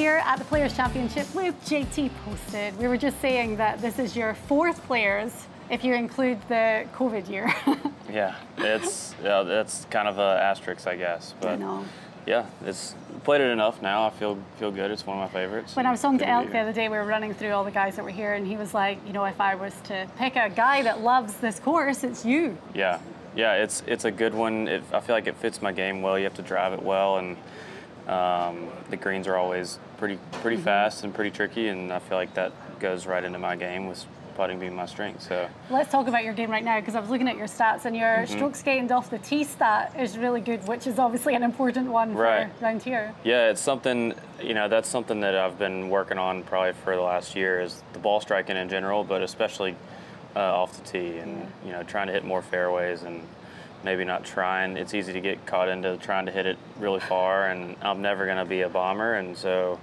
Here at the Players Championship with JT Poston, we were just saying that this is your fourth Players if you include the COVID year. yeah, it's yeah, that's kind of a asterisk, I guess. But I know. yeah, it's played it enough now. I feel feel good. It's one of my favorites. When I was talking to Elk the other day, we were running through all the guys that were here, and he was like, you know, if I was to pick a guy that loves this course, it's you. Yeah, yeah, it's it's a good one. It, I feel like it fits my game well. You have to drive it well, and um, the greens are always pretty pretty Mm-hmm. fast and pretty tricky, and I feel like that goes right into my game with putting being my strength. So Let's talk about your game right now because I was looking at your stats, and your Mm-hmm. strokes gained off the tee stat is really good, which is obviously an important one Right. for round here. yeah, it's something you know that's something that I've been working on probably for the last year is the ball striking in general, but especially uh, off the tee, and you know trying to hit more fairways and maybe not trying. It's easy to get caught into trying to hit it really far, and I'm never going to be a bomber, and so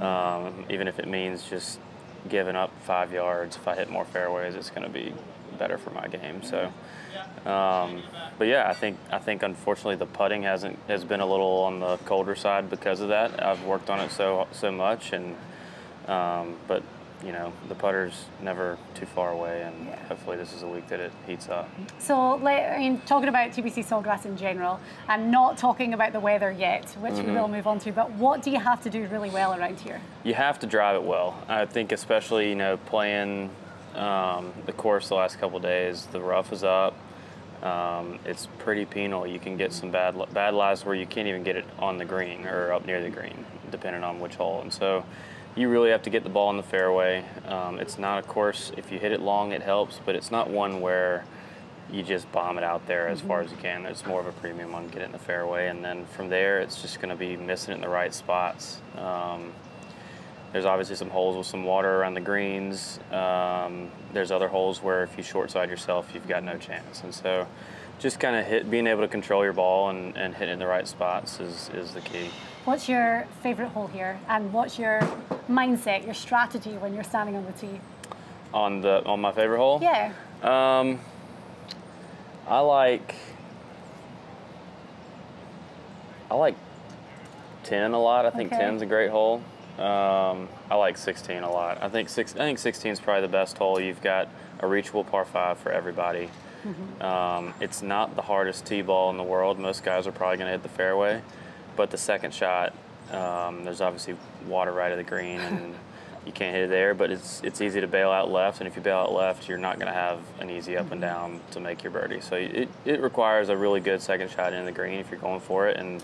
um, even if it means just giving up five yards, if I hit more fairways, it's going to be better for my game. So, um, but yeah, I think I think unfortunately the putting hasn't has been a little on the colder side because of that. I've worked on it so so much, and um, but you know the putter's never too far away, and hopefully this is a week that it heats up. So, I mean, talking about TPC Sawgrass in general, and not talking about the weather yet, which Mm-hmm. we will move on to, but what do you have to do really well around here? You have to drive it well. I think, especially you know, playing um, the course the last couple days. The rough is up. Um, it's pretty penal. You can get some bad bad lies where you can't even get it on the green or up near the green, depending on which hole. And so, you really have to get the ball in the fairway. Um, it's not a course. If you hit it long, it helps, but it's not one where you just bomb it out there as far as you can. It's more of a premium on getting it in the fairway, and then from there, it's just going to be missing it in the right spots. Um, there's obviously some holes with some water around the greens. Um, there's other holes where if you short side yourself, you've got no chance. And so, just kind of hit, being able to control your ball and, and in the right spots is, is the key. What's your favourite hole here, and what's your mindset, your strategy when you're standing on the tee? On the on my favorite hole, Yeah. Um, I like I like ten a lot. I think Okay. 10's a great hole. Um, I like 16 a lot. I think six. I think 16 is probably the best hole. You've got a reachable par five for everybody. Um, it's not the hardest tee ball in the world. Most guys are probably going to hit the fairway, but the second shot, um, there's obviously water right of the green, and you can't hit it there. But it's it's easy to bail out left, and if you bail out left, you're not going to have an easy up and down to make your birdie. So it, it requires a really good second shot in the green if you're going for it, and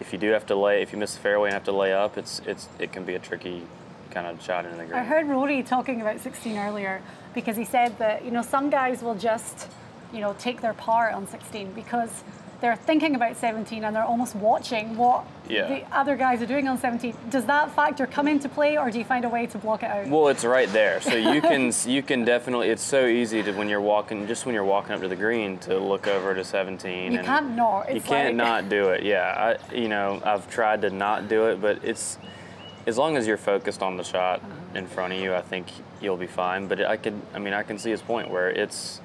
if you do have to lay, if you miss the fairway and have to lay up, it's it's it can be a tricky kind of shot in the green. I heard Rory talking about 16 earlier because he said that you know some guys will just you know take their par on 16 because they're thinking about 17 and they're almost watching what Yeah. the other guys are doing on 17. Does that factor come into play, or do you find a way to block it out? Well, it's right there, so you can you can definitely. It's so easy to when you're walking, just when you're walking up to the green, to look over to 17. You and can't not. You can't like- not do it. Yeah, I you know I've tried to not do it, but it's as long as you're focused on the shot Uh-huh. in front of you, I think you'll be fine. But I can, I mean, I can see his point where it's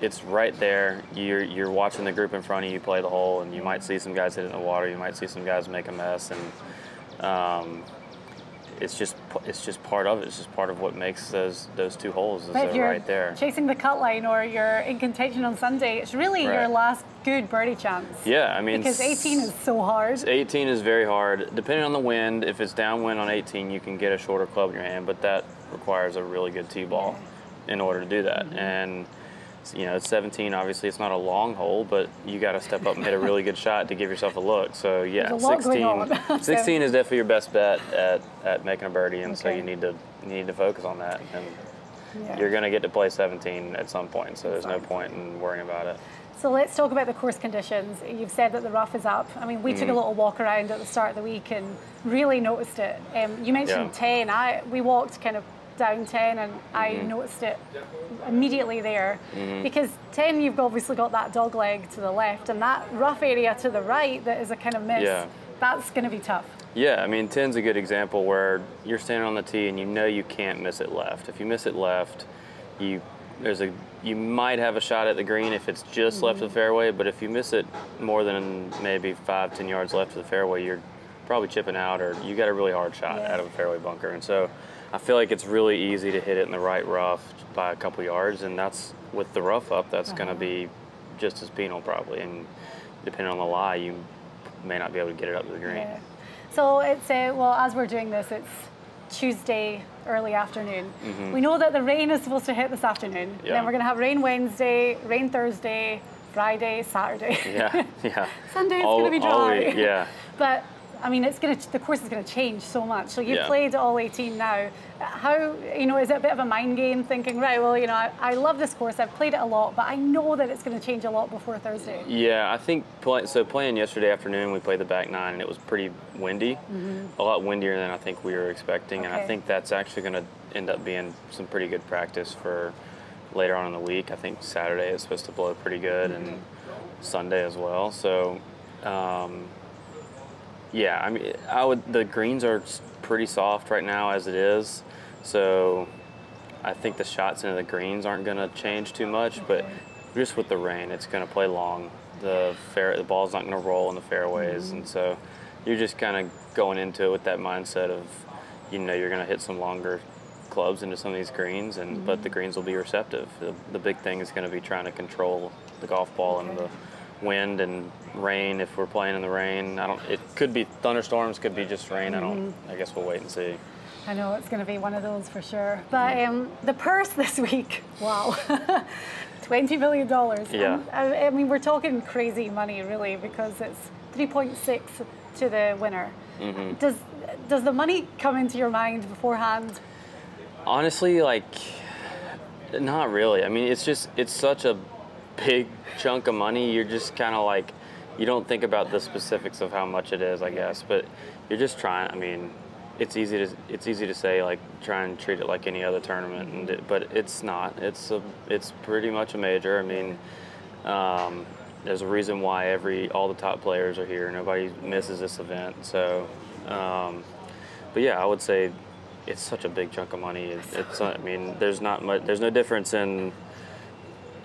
it's right there. You're you're watching the group in front of you play the hole, and you might see some guys hit it in the water. You might see some guys make a mess, and um, it's just it's just part of it. It's just part of what makes those those two holes is they're right there. chasing the cut line or you're in contention on Sunday, it's really your last good birdie chance. Yeah, I mean, Because 18 is so hard. 18 is very hard. Depending on the wind, if it's downwind on 18, you can get a shorter club in your hand, but that requires a really good tee ball in order to do that. Mm-hmm. And you know, it's 17. Obviously, it's not a long hole, but you got to step up and hit a really good shot to give yourself a look. So yeah, There's a lot going 16. 16 is definitely your best bet at, at making a birdie, and so you need to you need to focus on that. And Yeah. you're going to get to play 17 at some point, so there's no point in worrying about it. So let's talk about the course conditions. You've said that the rough is up. I mean, we Mm-hmm. took a little walk around at the start of the week and really noticed it. Um, you mentioned Yeah. 10. I we walked kind of down 10 and I Mm-hmm. noticed it immediately there because 10 you've obviously got that dog leg to the left and that rough area to the right that is a kind of miss. Yeah. That's going to be tough. Yeah, I mean, 10's a good example where you're standing on the tee and you know you can't miss it left. If you miss it left, you there's a you might have a shot at the green if it's just left of the fairway, but if you miss it more than maybe five, ten yards left of the fairway, you're probably chipping out or you got a really hard shot Yeah. out of a fairway bunker. And so I feel like it's really easy to hit it in the right rough by a couple yards, and that's with the rough up, that's going to be just as penal probably. And depending on the lie, you may not be able to get it up to the green. Yeah. So it's uh, well, as we're doing this, it's Tuesday early afternoon. We know that the rain is supposed to hit this afternoon. Mm-hmm. Yeah. Then we're going to have rain Wednesday, rain Thursday, Friday, Saturday. Yeah, yeah. Sunday it's going to be all dry. week, yeah. But I mean, it's going to the course is going to change so much. So you've Yeah. played all 18 now. How you know is it a bit of a mind game thinking right? Well, you know, I, I love this course. I've played it a lot, but I know that it's going to change a lot before Thursday. Yeah, I think play, so. Playing yesterday afternoon, we played the back nine, and it was pretty windy, a lot windier than I think we were expecting. And I Mm-hmm. Think that's actually going to end up being some pretty good practice for later on in the week. I think Saturday is supposed to blow pretty good, and Mm-hmm. Sunday as well. So, um, yeah, I mean, I would. The greens are pretty soft right now as it is, so I think the shots into the greens aren't going to change too much. But just with the rain, it's going to play long. The fair, the ball's not going to roll in the fairways, mm-hmm. and so you're just kind of going into it with that mindset of, you know, you're going to hit some longer clubs into some of these greens, and but the mm-hmm. greens will be receptive. The, the big thing is going to be trying to control the golf ball and the wind and rain if we're playing in the rain. I don't. It could be thunderstorms, could be just rain. I don't. I guess we'll wait and see. I know it's going to be one of those for sure. But um, the purse this week, wow, twenty million dollars. Yeah. I, I mean, we're talking crazy money, really, because it's three point six to the winner. Mm-hmm. Does does the money come into your mind beforehand? Honestly, like, not really. I mean, it's just it's such a big chunk of money. You're just kind of like, you don't think about the specifics of how much it is, I guess. But you're just trying. I mean, it's easy to it's easy to say like try and treat it like any other tournament, it, but it's not. It's a it's pretty much a major. I mean. Um, there's a reason why every all the top players are here. Nobody misses this event. So, um, but yeah, I would say it's such a big chunk of money. It, it's I mean, there's not much. There's no difference in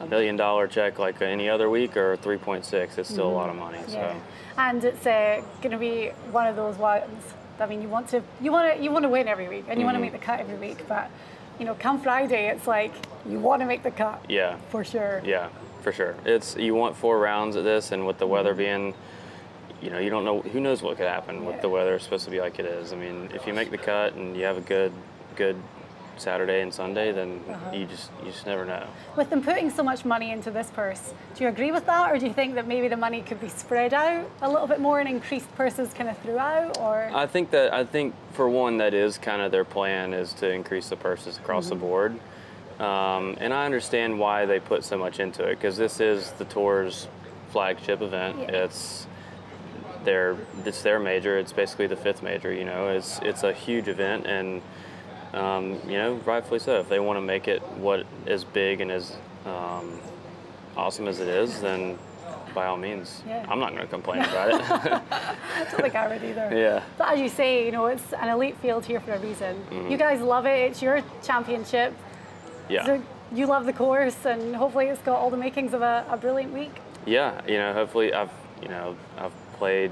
a million dollar check like any other week or 3.6. It's still a lot of money. So. Yeah. And it's uh, going to be one of those ones. I mean, you want to you want to you want to win every week, and you want to Mm-hmm. make the cut every week. But you know, come Friday, it's like you want to make the cut. Yeah. For sure. Yeah, for sure. It's you want four rounds at this, and with the weather being, you know, you don't know who knows what could happen Yeah. with the weather. It's supposed to be like it is. I mean, if you make the cut and you have a good, good Saturday and Sunday, then you just you just never know. With them putting so much money into this purse, do you agree with that, or do you think that maybe the money could be spread out a little bit more and increased purses kind of throughout? Or I think that I think for one that is kind of their plan is to increase the purses across the board, um, and I understand why they put so much into it because this is the tour's flagship event. Yeah. It's their it's their major. It's basically the fifth major. You know, it's it's a huge event, and um, you know, rightfully so. If they want to make it what as big and as um, awesome as it is, then by all means, Yeah. I'm not going to complain about it. I don't think I would either. yeah. But as you say, you know, it's an elite field here for a reason. Mm-hmm. You guys love it. It's your championship. Yeah. So you love the course, and hopefully it's got all the makings of a, a brilliant week. Yeah, you know, hopefully I've, you know, I've played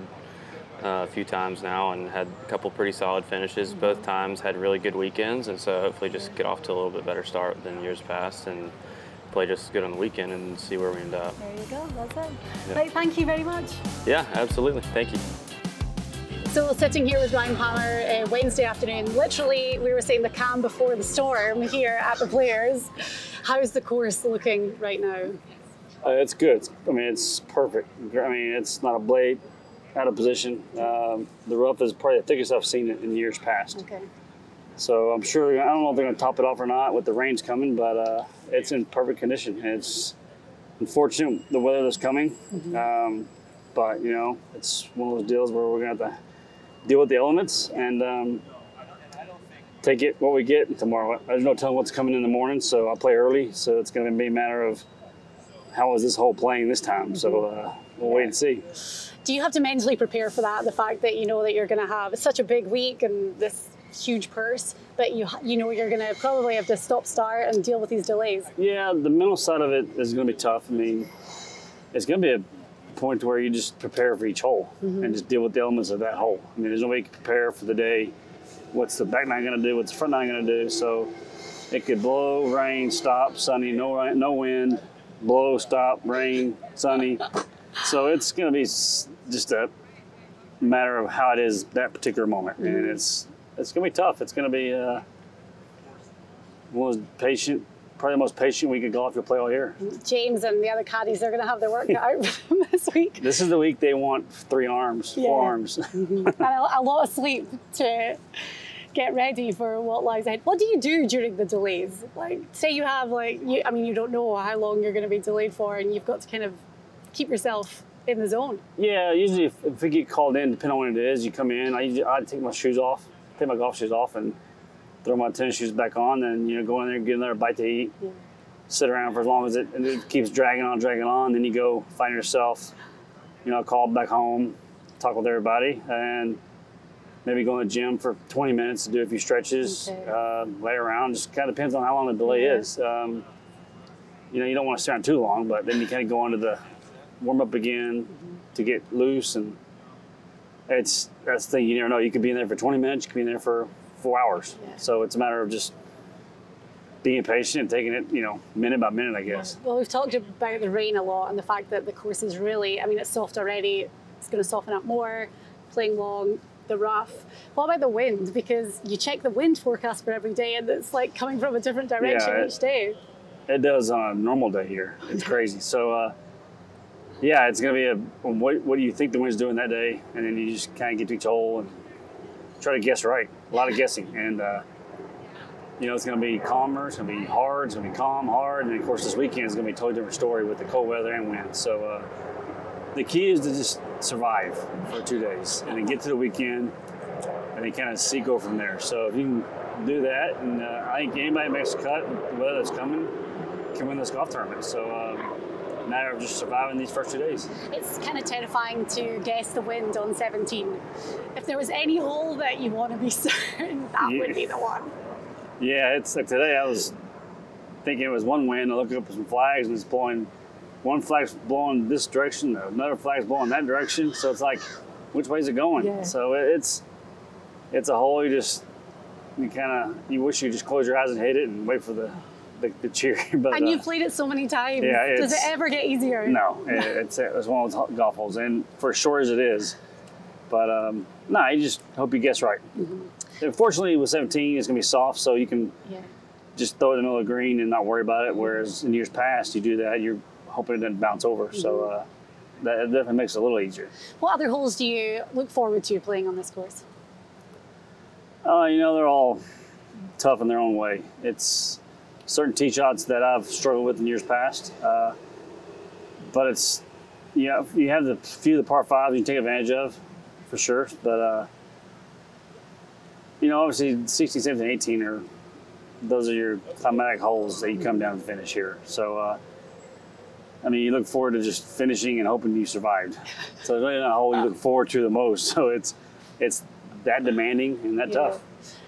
uh, a few times now and had a couple pretty solid finishes. Both times had really good weekends, and so hopefully just get off to a little bit better start than years past and play just as good on the weekend and see where we end up. There you go. That's it. Right, thank you very much. Yeah, absolutely. Thank you. So sitting here with Ryan Palmer uh, Wednesday afternoon, literally we were saying the calm before the storm here at the Players. How's the course looking right now? Uh, it's good. It's, I mean, it's perfect. I mean, it's not a blade out of position. Um, the rough is probably the thickest I've seen it in years past. Okay. So I'm sure. I don't know if they're going to top it off or not with the rains coming, but uh, it's in perfect condition. It's unfortunate the weather that's coming, um, but you know, it's one of those deals where we're going to have to deal with the elements and um, take it what we get tomorrow. There's no telling what's coming in the morning, so I'll play early. So it's going to be a matter of how is this hole playing this time. So uh, we'll wait and see. Do you have to mentally prepare for that? The fact that you know that you're going to have such a big week and this huge purse, but you you know you're going to probably have to stop start and deal with these delays. Yeah, the mental side of it is going to be tough. I mean, it's going to be a point where you just prepare for each hole and mm-hmm. just deal with the elements of that hole. I mean, there's no way you can prepare for the day. What's the back nine going to do? What's the front nine going to do? So it could blow, rain, stop, sunny, no rain, no wind, blow, stop, rain, sunny. So it's going to be just a matter of how it is that particular moment, and it's it's going to be tough. It's going to be uh, one patient, probably the most patient week of golf you'll play all year. James and the other caddies, they're going to have their work cut out for them this week. This is the week they want three arms, Yeah. four arms. and a, a lot of sleep to get ready for what lies ahead. What do you do during the delays? Like, say you have like, you, I mean, you don't know how long you're going to be delayed for, and you've got to kind of keep yourself in the zone. yeah, usually if, if we get called in, depending on what it is, you come in. I usually I take my shoes off, take my golf shoes off, and throw my tennis shoes back on. Then you know go in there, get another bite to eat, sit around for as long as it, and it keeps dragging on, dragging on. Then you go find yourself, you know, call back home, talk with everybody, and maybe go in the gym for 20 minutes to do a few stretches, Okay. uh, lay around. Just kind of depends on how long the delay Yeah. is. Um, you know, you don't want to stay on too long, but then you kind of go into the warm up again to get loose, and it's that's the thing. You never know. You could be in there for 20 minutes. You could be in there for four hours. Yeah. So it's a matter of just being patient and taking it, you know, minute by minute, I guess. Well, we've talked about the rain a lot and the fact that the course is really, I mean, it's soft already. It's going to soften up more, playing long, the rough. What about the wind? Because you check the wind forecast for every day and it's like coming from a different direction Yeah, it- each day. It does on a normal day here. It's crazy. So, uh, yeah, it's gonna be a what, what do you think the wind's doing that day, and then you just kind of get to each hole and try to guess right. A lot of guessing, and uh, you know it's gonna be calmer. It's gonna be hard. It's gonna be calm, hard, and of course this weekend is gonna be a totally different story with the cold weather and wind. So uh, the key is to just survive for two days, and then get to the weekend, and then kind of see go from there. So if you can do that, and uh, I think anybody makes a cut, the weather that's coming, can win this golf tournament. So. Um, matter of just surviving these first two days. It's kind of terrifying to guess the wind on 17. If there was any hole that you want to be certain, that Yeah. would be the one. Yeah, it's like today I was thinking it was one wind. I looked up at some flags and it's blowing. One flag's blowing this direction, another flag's blowing that direction. So it's like, which way's it going? Yeah. So it's it's a hole. You just you kind of you wish you just close your eyes and hit it and wait for the the, the cheer. But And uh, you've played it so many times. Yeah, Does it ever get easier? no, it- it's it's one of those golf holes, and for short as it is, but um, no, you just hope you guess right. Unfortunately, with 17, it's gonna be soft, so you can Yeah. just throw it in the middle of the green and not worry about it. Whereas in years past, you do that, you're hoping it doesn't bounce over. So uh, that definitely makes it a little easier. What other holes do you look forward to playing on this course? Uh, you know, they're all tough in their own way. It's certain tee shots that I've struggled with in years past, uh, but it's yeah, you have the few of the par fives you can take advantage of, for sure. But uh, you know, obviously 16, 17, 18 are those are your climatic holes that you come down and finish here. So, uh, I mean, you look forward to just finishing and hoping you survived. So it's really not a hole you look forward to the most. So it's it's that demanding and that Yeah. tough.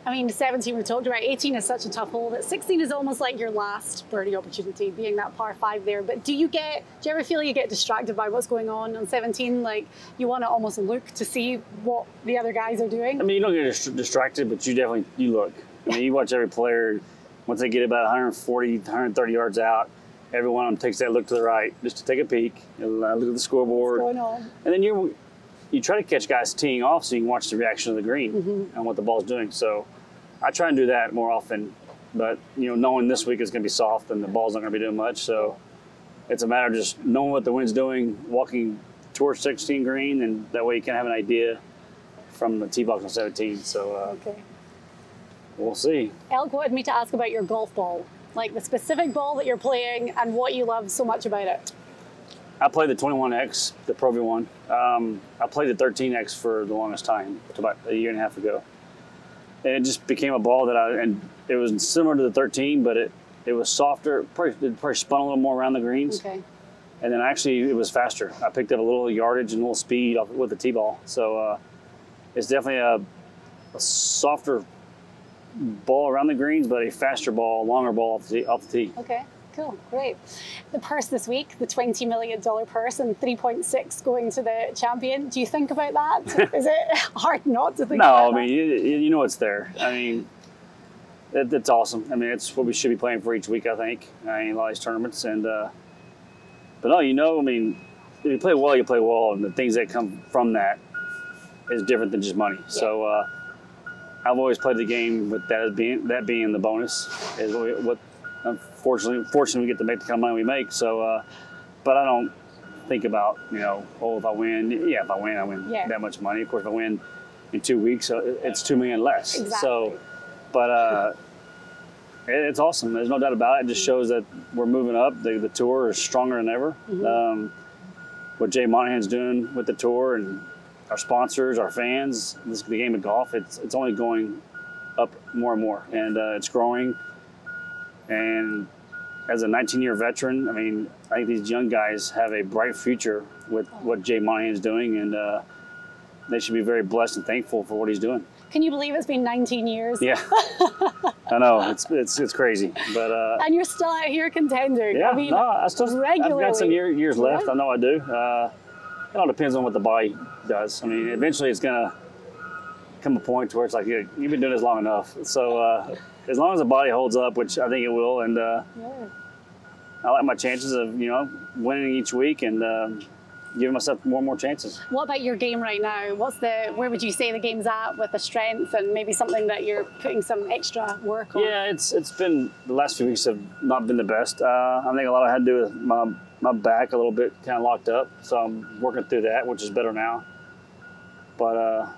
I mean, 17 we talked about. 18 is such a tough hole that 16 is almost like your last birdie opportunity, being that par five there. But do you get? Do you ever feel you get distracted by what's going on on 17? Like you want to almost look to see what the other guys are doing. I mean, you don't get dist- distracted, but you definitely you look. I mean, you watch every player once they get about 140, 130 yards out. Every one of them takes that look to the right just to take a peek, and uh, look at the scoreboard, going on. and then you you try to catch guys teeing off so you can watch the reaction of the green and what the ball's doing. So I try and do that more often. But you know, knowing this week is going to be soft and the ball's not going to be doing much, so it's a matter of just knowing what the wind's doing, walking towards 16 green, and that way you can have an idea from the tee box on 17. So uh, Okay. we'll see. Elk wanted me to ask about your golf ball, like the specific ball that you're playing and what you love so much about it. I played the 21X, the Pro V1. Um, I played the 13X for the longest time, about a year and a half ago. And it just became a ball that I, and it was similar to the 13, but it, it was softer, probably, it probably spun a little more around the greens. Okay. And then actually it was faster. I picked up a little yardage and a little speed off, with the T ball. So uh, it's definitely a, a softer ball around the greens, but a faster ball, longer ball off the, off the tee. Okay. Cool. Great. The purse this week, the $20 million purse and 3.6 going to the champion. Do you think about that? Is it hard not to think about No, I mean, you, you know it's there. I mean, it, it's awesome. I mean, it's what we should be playing for each week, I think, uh, in a lot of these tournaments. And, uh, but no, you know, I mean, if you play well, you play well, and the things that come from that is different than just money. So, uh, I've always played the game with that being that being the bonus is what, we, what unfortunately, fortunately, we get to make the kind of money we make. So, uh, but I don't think about you know, oh, if I win, yeah, if I win, I win Yeah. that much money. Of course, if I win in two weeks, uh, it's two million less. So, but uh, it's awesome. There's no doubt about it. It just shows that we're moving up. The, the tour is stronger than ever. Um, what Jay Monahan's doing with the tour and our sponsors, our fans, this the game of golf. It's it's only going up more and more, and uh, it's growing. And as a 19-year veteran, I mean, I think these young guys have a bright future with what Jay Monahan's doing, and uh, they should be very blessed and thankful for what he's doing. Can you believe it's been 19 years? Yeah, I know it's it's it's crazy, but uh, And you're still out here contending. yeah, I mean, no, I still regularly. I've got some year, years left. Yeah. I know I do. Uh, it all depends on what the body does. I mean, eventually it's gonna come a point to where it's like you, you've been doing this long enough. So uh, as long as the body holds up, which I think it will, and uh, Yeah. I like my chances of you know winning each week and um, giving myself more and more chances. What about your game right now? What's the where would you say the game's at with the strength and maybe something that you're putting some extra work on? Yeah, it's it's been the last few weeks have not been the best. Uh, I think a lot of it had to do with my my back a little bit kind of locked up, so I'm working through that, which is better now. But uh,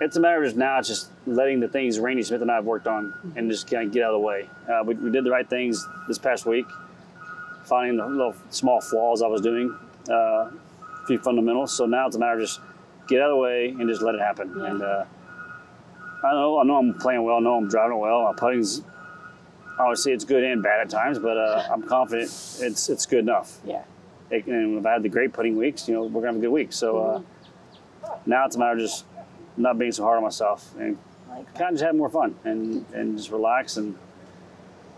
it's a matter of just now, it's just letting the things Randy Smith and I have worked on and just kind of get out of the way. Uh, we, we did the right things this past week, finding the little small flaws I was doing, uh, a few fundamentals. So now it's a matter of just get out of the way and just let it happen. Yeah. And uh, I know I know I'm playing well. I know I'm driving well. My putting's obviously it's good and bad at times, but uh, I'm confident it's it's good enough. Yeah. It, and if I had the great putting weeks, you know, we're gonna have a good week. So uh, now it's a matter of just not being so hard on myself and Like kind of just have more fun and and just relax. And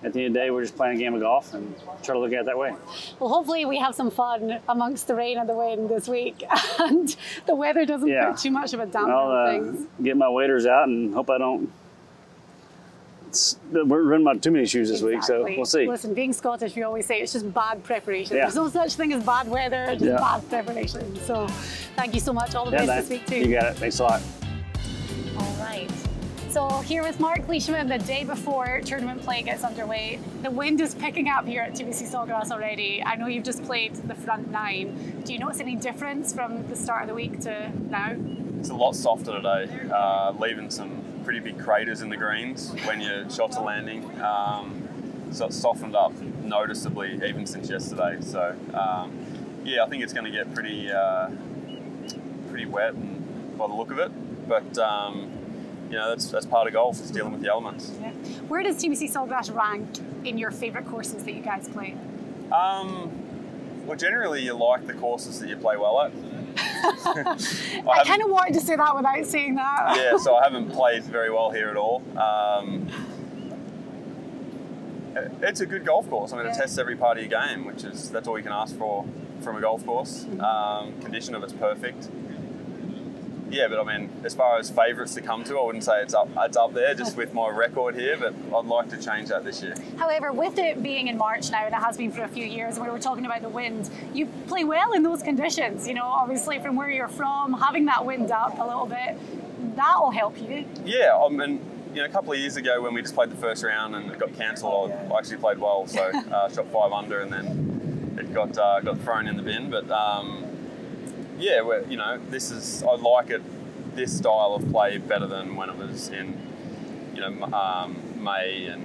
at the end of the day, we're just playing a game of golf and try to look at it that way. Well, hopefully we have some fun amongst the rain and the wind this week, and the weather doesn't Yeah. put too much of a damper on uh, things. get my waders out and hope I don't. We're running out too many shoes this week, so we'll see. Listen, being Scottish, we always say it's just bad preparation. Yeah. There's no such thing as bad weather, just Yeah. bad preparation. So, thank you so much. All the Yeah, best this week too. You got it. Thanks a lot. So here with Mark Leishman the day before tournament play gets underway. The wind is picking up here at TPC Sawgrass already. I know you've just played the front nine. Do you notice any difference from the start of the week to now? It's a lot softer today, uh, leaving some pretty big craters in the greens when your shots are landing. Um, so it's softened up noticeably even since yesterday. So um, yeah, I think it's going to get pretty uh, pretty wet by the look of it. But um, you know, that's that's part of golf. It's dealing with the elements. Yeah. Where does TPC Sawgrass rank in your favourite courses that you guys play? Um, well, generally, you like the courses that you play well at. I, haven't- kind of wanted to say that without saying that. yeah, so I haven't played very well here at all. Um, it's a good golf course. I mean, it tests every part of your game, which is that's all you can ask for from a golf course. Um, condition of it's perfect. Yeah, but I mean, as far as favourites to come to, I wouldn't say it's up it's up there just with my record here. But I'd like to change that this year. However, with it being in March now, and it has been for a few years, and we were talking about the wind, you play well in those conditions. You know, obviously from where you're from, having that wind up a little bit, that'll help you. Yeah, I mean, you know, a couple of years ago when we just played the first round and it got cancelled, I I actually played well. So uh, shot five under and then it got uh, got thrown in the bin. But um, yeah, you know, this is I like it this style of play better than when it was in you know um, May and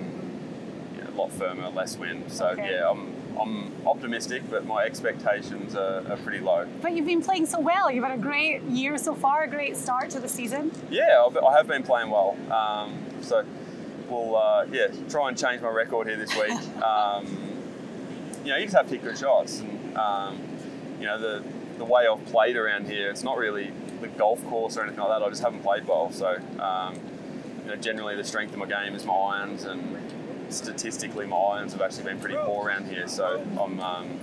you know, a lot firmer, less wind. So Okay. yeah, I'm I'm optimistic, but my expectations are, are pretty low. But you've been playing so well. You've had a great year so far, a great start to the season. Yeah, I've- I have been playing well. Um, so we'll uh, yeah try and change my record here this week. Um, you know, you just have to hit good shots. And, um, you know, the the way I've played around here, it's not really the golf course or anything like that. I just haven't played well. So um, you know, generally the strength of my game is my irons, and statistically my irons have actually been pretty poor around here. So I'm um,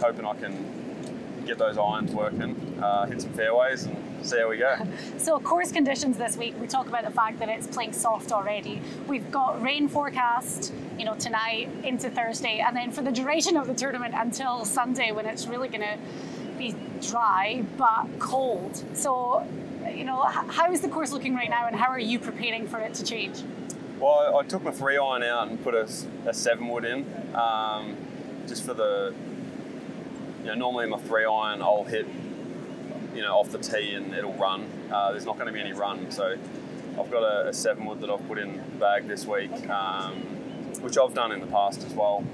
hoping I can get those irons working, uh, hit some fairways, and see how we go. So, course conditions this week, we talk about the fact that it's playing soft already. We've got rain forecast, you know, tonight into Thursday, and then for the duration of the tournament until Sunday when it's really going to be dry but cold. So, you know, how is the course looking right now, and how are you preparing for it to change? Well, I, took my three iron out and put a seven wood in, um, just for the. You know, normally my three iron, I'll hit, you know, off the tee and it'll run. Uh, there's not going to be any run, so I've got a, a seven wood that I've put in the bag this week, um, which I've done in the past as well.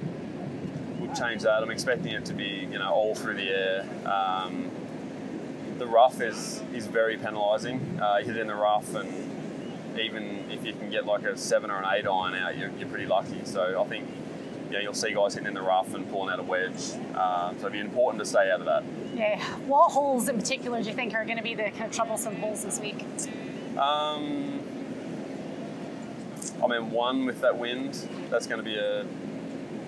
We'll change that. I'm expecting it to be, you know, all through the air. Um, the rough is is very penalising. Uh, hit it in the rough, and even if you can get like a seven or an eight iron out, you're, you're pretty lucky. So I think you know, you'll see guys hitting in the rough and pulling out a wedge. Um, so it'd be important to stay out of that. Yeah. What holes in particular do you think are going to be the kind of troublesome holes this week? Um, I mean, one with that wind, that's going to be a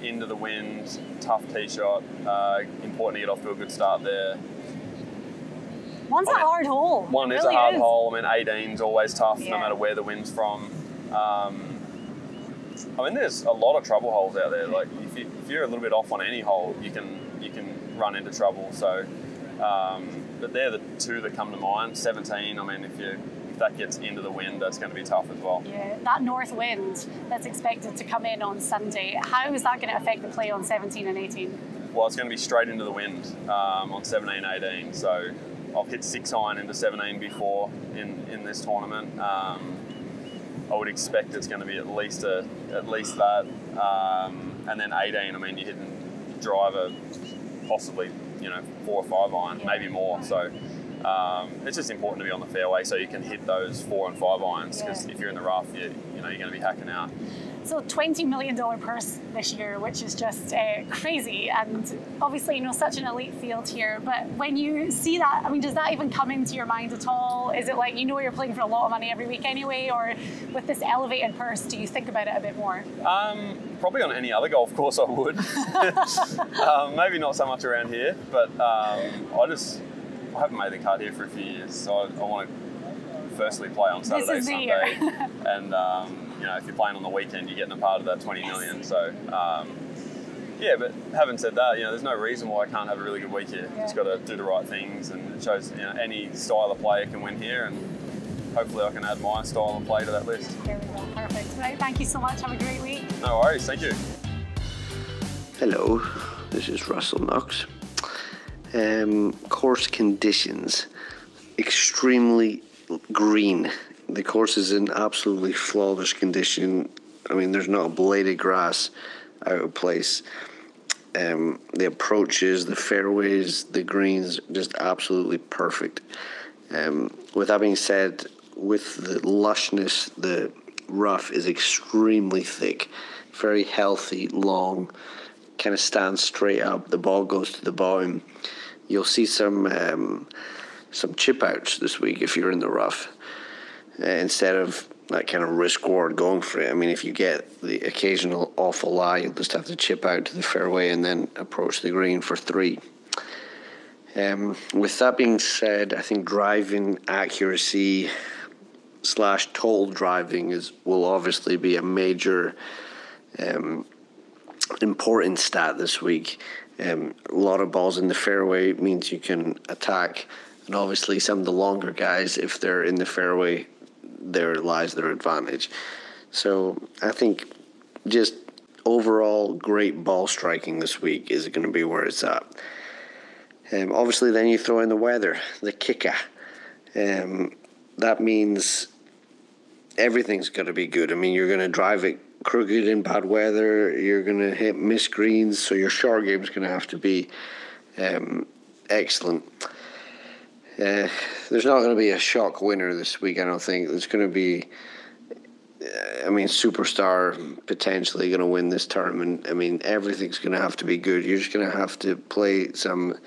into the wind, tough tee shot. Uh, important to get off to a good start there. One's a I mean, hard hole. One It is really a hard is. hole. I mean, 18's always tough, Yeah. no matter where the wind's from. Um, I mean, there's a lot of trouble holes out there. Like, if, you, if you're a little bit off on any hole, you can you can run into trouble. So, um, but they're the two that come to mind. 17. I mean, if you if that gets into the wind, that's going to be tough as well. Yeah, that north wind that's expected to come in on Sunday, how is that going to affect the play on 17 and 18? Well, it's going to be straight into the wind um, on 17, 18. So I've hit six iron into 17 before in, in this tournament. Um, I would expect it's going to be at least a at least that, um, and then 18. I mean, you're hitting driver, possibly you know four or five iron, Yeah. maybe more. So. Um, it's just important to be on the fairway so you can hit those four and five irons because Yeah. if you're in the rough, you, you know you're going to be hacking out. So, $20 million purse this year, which is just uh, crazy. And obviously, you know, such an elite field here. But when you see that, I mean, does that even come into your mind at all? Is it like you know you're playing for a lot of money every week anyway? Or with this elevated purse, do you think about it a bit more? Um, probably on any other golf course I would. um, maybe not so much around here, but um, I just I haven't made the cut here for a few years, so I, I want to firstly play on Saturday, Sunday, and um, you know if you're playing on the weekend, you're getting a part of that 20 million. So. Um, yeah, but having said that, you know, there's no reason why I can't have a really good week here. Yeah. Just got to do the right things, and it shows you know any style of player can win here, and hopefully I can add my style of play to that list. There we go. Perfect. Right. Thank you so much. Have a great week. No worries, thank you. Hello, this is Russell Knox. Um, course conditions extremely green. The course is in absolutely flawless condition. I mean, there's not a blade of grass out of place. Um, the approaches, the fairways, the greens, just absolutely perfect. Um, with that being said, with the lushness, the rough is extremely thick, very healthy, long, kind of stands straight up. The ball goes to the bottom. You'll see some um, some chip outs this week if you're in the rough instead of that kind of risk reward going for it. I mean, if you get the occasional awful lie, you'll just have to chip out to the fairway and then approach the green for three. Um, with that being said, I think driving accuracy slash total driving is will obviously be a major um, important stat this week. Um, a lot of balls in the fairway means you can attack, and obviously some of the longer guys, if they're in the fairway, there lies their advantage. So I think just overall great ball striking this week is going to be where it's at. Um, obviously, then you throw in the weather, the kicker. Um, that means everything's going to be good. I mean, you're going to drive it crooked in bad weather. You're going to hit miss greens, so your short game's going to have to be um, excellent. Uh, there's not going to be a shock winner this week. I don't think there's going to be. Uh, I mean, superstar potentially going to win this tournament. I mean, everything's going to have to be good. You're just going to have to play some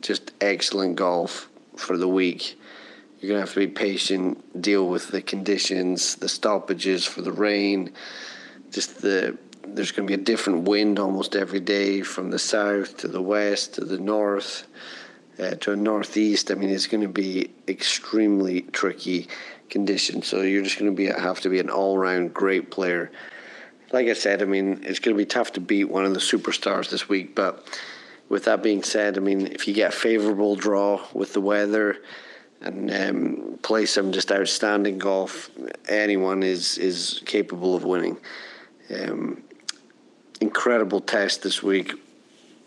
just excellent golf for the week. You're going to have to be patient, deal with the conditions, the stoppages for the rain, just the there's going to be a different wind almost every day from the south to the west to the north uh, to a northeast. I mean, it's going to be extremely tricky conditions. So you're just going to be have to be an all-round great player. Like I said, I mean, it's going to be tough to beat one of the superstars this week. But with that being said, I mean, if you get a favourable draw with the weather and um, play some just outstanding golf, anyone is is capable of winning. Um, incredible test this week,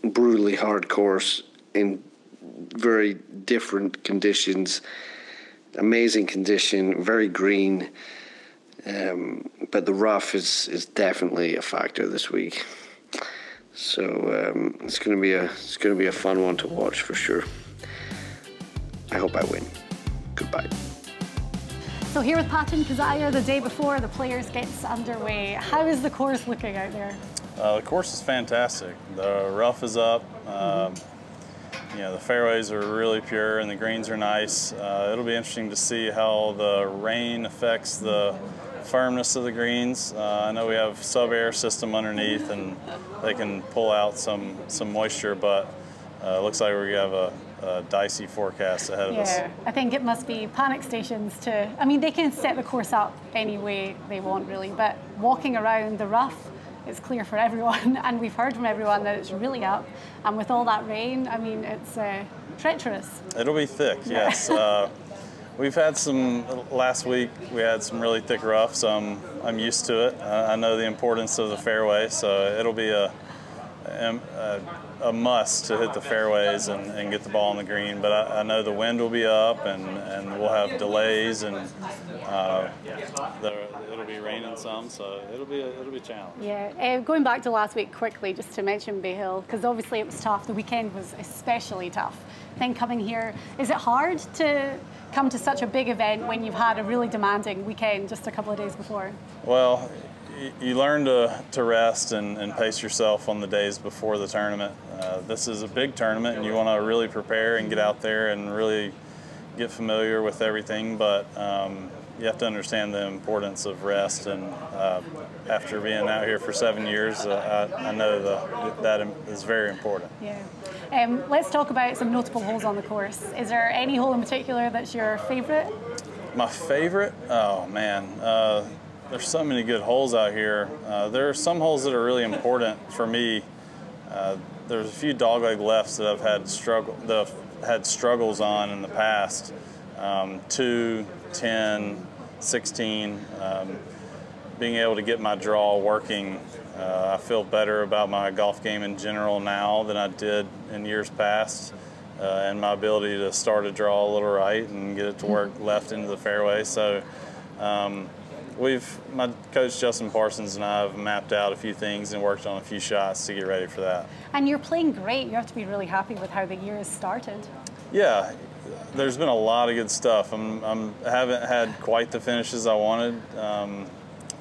brutally hard course in very different conditions. Amazing condition, very green, um, but the rough is is definitely a factor this week. So um, it's going to be a it's going to be a fun one to watch for sure. I hope I win. Goodbye. So here with Patton Kizzire the day before the players gets underway. How is the course looking out there? Uh, the course is fantastic. The rough is up. Um, you know the fairways are really pure and the greens are nice. Uh, it'll be interesting to see how the rain affects the firmness of the greens. Uh, I know we have sub-air system underneath and they can pull out some some moisture, but uh, looks like we have a a dicey forecast ahead of yeah, us. I think it must be panic stations to. I mean, they can set the course up any way they want, really, but walking around the rough is clear for everyone, and we've heard from everyone that it's really up. And with all that rain, I mean, it's uh, treacherous. It'll be thick, yes. uh, we've had some last week. We had some really thick rough, so I'm I'm used to it. I know the importance of the fairway, so it'll be a, a a must to hit the fairways and, and get the ball on the green. But I, I, know the wind will be up and, and we'll have delays and uh, it'll be raining some, so it'll be a, it'll be a challenge. Yeah, uh, going back to last week quickly, just to mention Bay Hill, because obviously it was tough. The weekend was especially tough. Then coming here, is it hard to come to such a big event when you've had a really demanding weekend just a couple of days before? Well, you learn to, to rest and, and pace yourself on the days before the tournament. Uh, this is a big tournament and you want to really prepare and get out there and really get familiar with everything, but um, you have to understand the importance of rest. And uh, after being out here for seven years, uh, I, I, know the, that is very important. Yeah. Um, let's talk about some notable holes on the course. Is there any hole in particular that's your favorite? My favorite? Oh, man. Uh, there's so many good holes out here. Uh, there are some holes that are really important for me. Uh, there's a few dogleg lefts that I've had struggle that I've had struggles on in the past. Um, 2, 10, 16. Um, being able to get my draw working, uh, I feel better about my golf game in general now than I did in years past. Uh, and my ability to start a draw a little right and get it to work left into the fairway. So um, we've my coach Justin Parsons and I have mapped out a few things and worked on a few shots to get ready for that. And you're playing great. You have to be really happy with how the year has started. Yeah, there's been a lot of good stuff. I'm, I'm I haven't had quite the finishes I wanted. Um,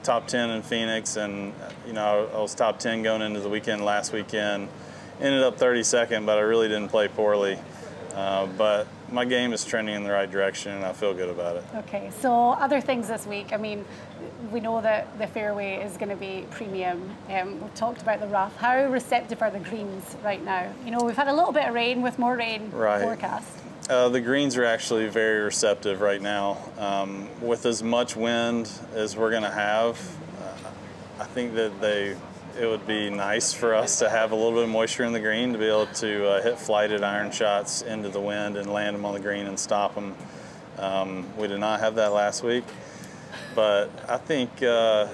top 10 in Phoenix, and you know I was top 10 going into the weekend last weekend. Ended up 32nd, but I really didn't play poorly. Uh, but my game is trending in the right direction, and I feel good about it. Okay, so other things this week. I mean, we know that the fairway is going to be premium. Um, we've talked about the rough. How receptive are the greens right now? You know, we've had a little bit of rain with more rain Right. forecast. Uh, the greens are actually very receptive right now. Um, with as much wind as we're going to have, uh, I think that they it would be nice for us to have a little bit of moisture in the green to be able to uh, hit flighted iron shots into the wind and land them on the green and stop them. Um, we did not have that last week, but I think uh,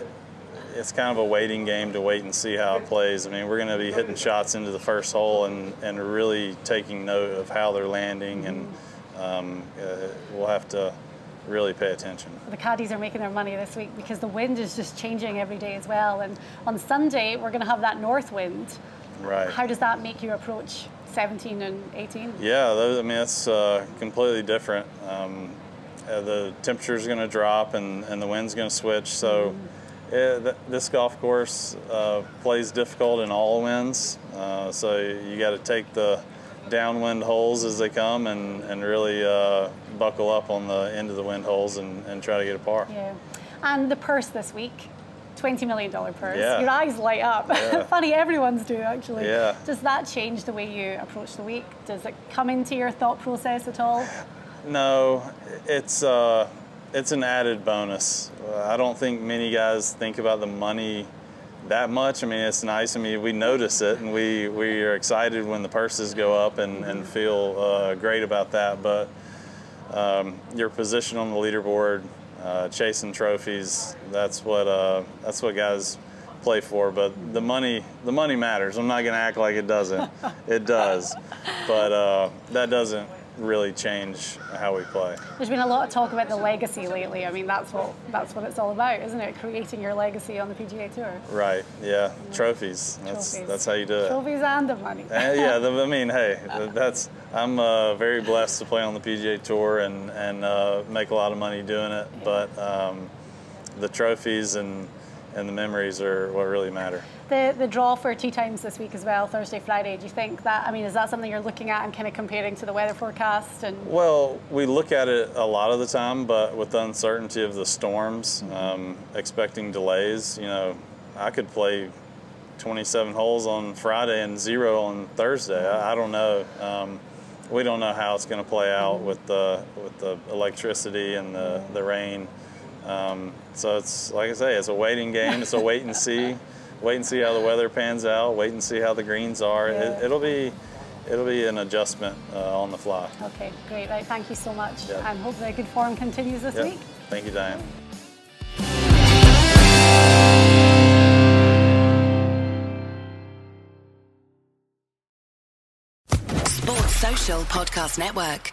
it's kind of a waiting game to wait and see how it plays. I mean, we're going to be hitting shots into the first hole and, and really taking note of how they're landing, and um, uh, we'll have to really pay attention. The caddies are making their money this week because the wind is just changing every day as well. And on Sunday, we're going to have that north wind. Right. How does that make you approach 17 and 18? Yeah, those, I mean, it's uh, completely different. Um, uh, the temperature's going to drop and, and the wind's going to switch. So, yeah, th- this golf course uh, plays difficult in all winds. Uh, so, you got to take the downwind holes as they come and, and really uh, buckle up on the end of the wind holes and, and try to get a par. Yeah. And the purse this week, $20 million purse. Yeah. Your eyes light up. Yeah. Funny, everyone's do actually. Yeah. Does that change the way you approach the week? Does it come into your thought process at all? No, it's uh, it's an added bonus. I don't think many guys think about the money that much. I mean, it's nice. I mean, we notice it, and we we are excited when the purses go up, and and feel uh, great about that. But um, your position on the leaderboard, uh, chasing trophies, that's what uh, that's what guys play for. But the money the money matters. I'm not going to act like it doesn't. it does, but uh, that doesn't really change how we play. There's been a lot of talk about the legacy lately. I mean, that's what that's what it's all about, isn't it? Creating your legacy on the PGA Tour. Right. Yeah. Trophies. That's Trophies. that's how you do it. Trophies and the money. Uh, yeah. the- I mean, hey, that's I'm uh, very blessed to play on the PGA Tour and and uh, make a lot of money doing it. But um, the trophies and and the memories are what really matter. The the draw for two times this week as well, Thursday, Friday. Do you think that? I mean, is that something you're looking at and kind of comparing to the weather forecast? And Well, we look at it a lot of the time, but with the uncertainty of the storms, um, expecting delays, you know, I could play 27 holes on Friday and zero on Thursday. I, I don't know. Um, we don't know how it's going to play out with the with the electricity and the the rain. Um, so it's like I say, it's a waiting game. It's a wait and see. Wait and see how the weather pans out. Wait and see how the greens are. Yeah. It, it'll be it'll be an adjustment uh, on the fly. okay, great. Right, thank you so much, Yeah. and hope the good form continues this Yep. week. Thank you, Diane. Sports Social Podcast Network.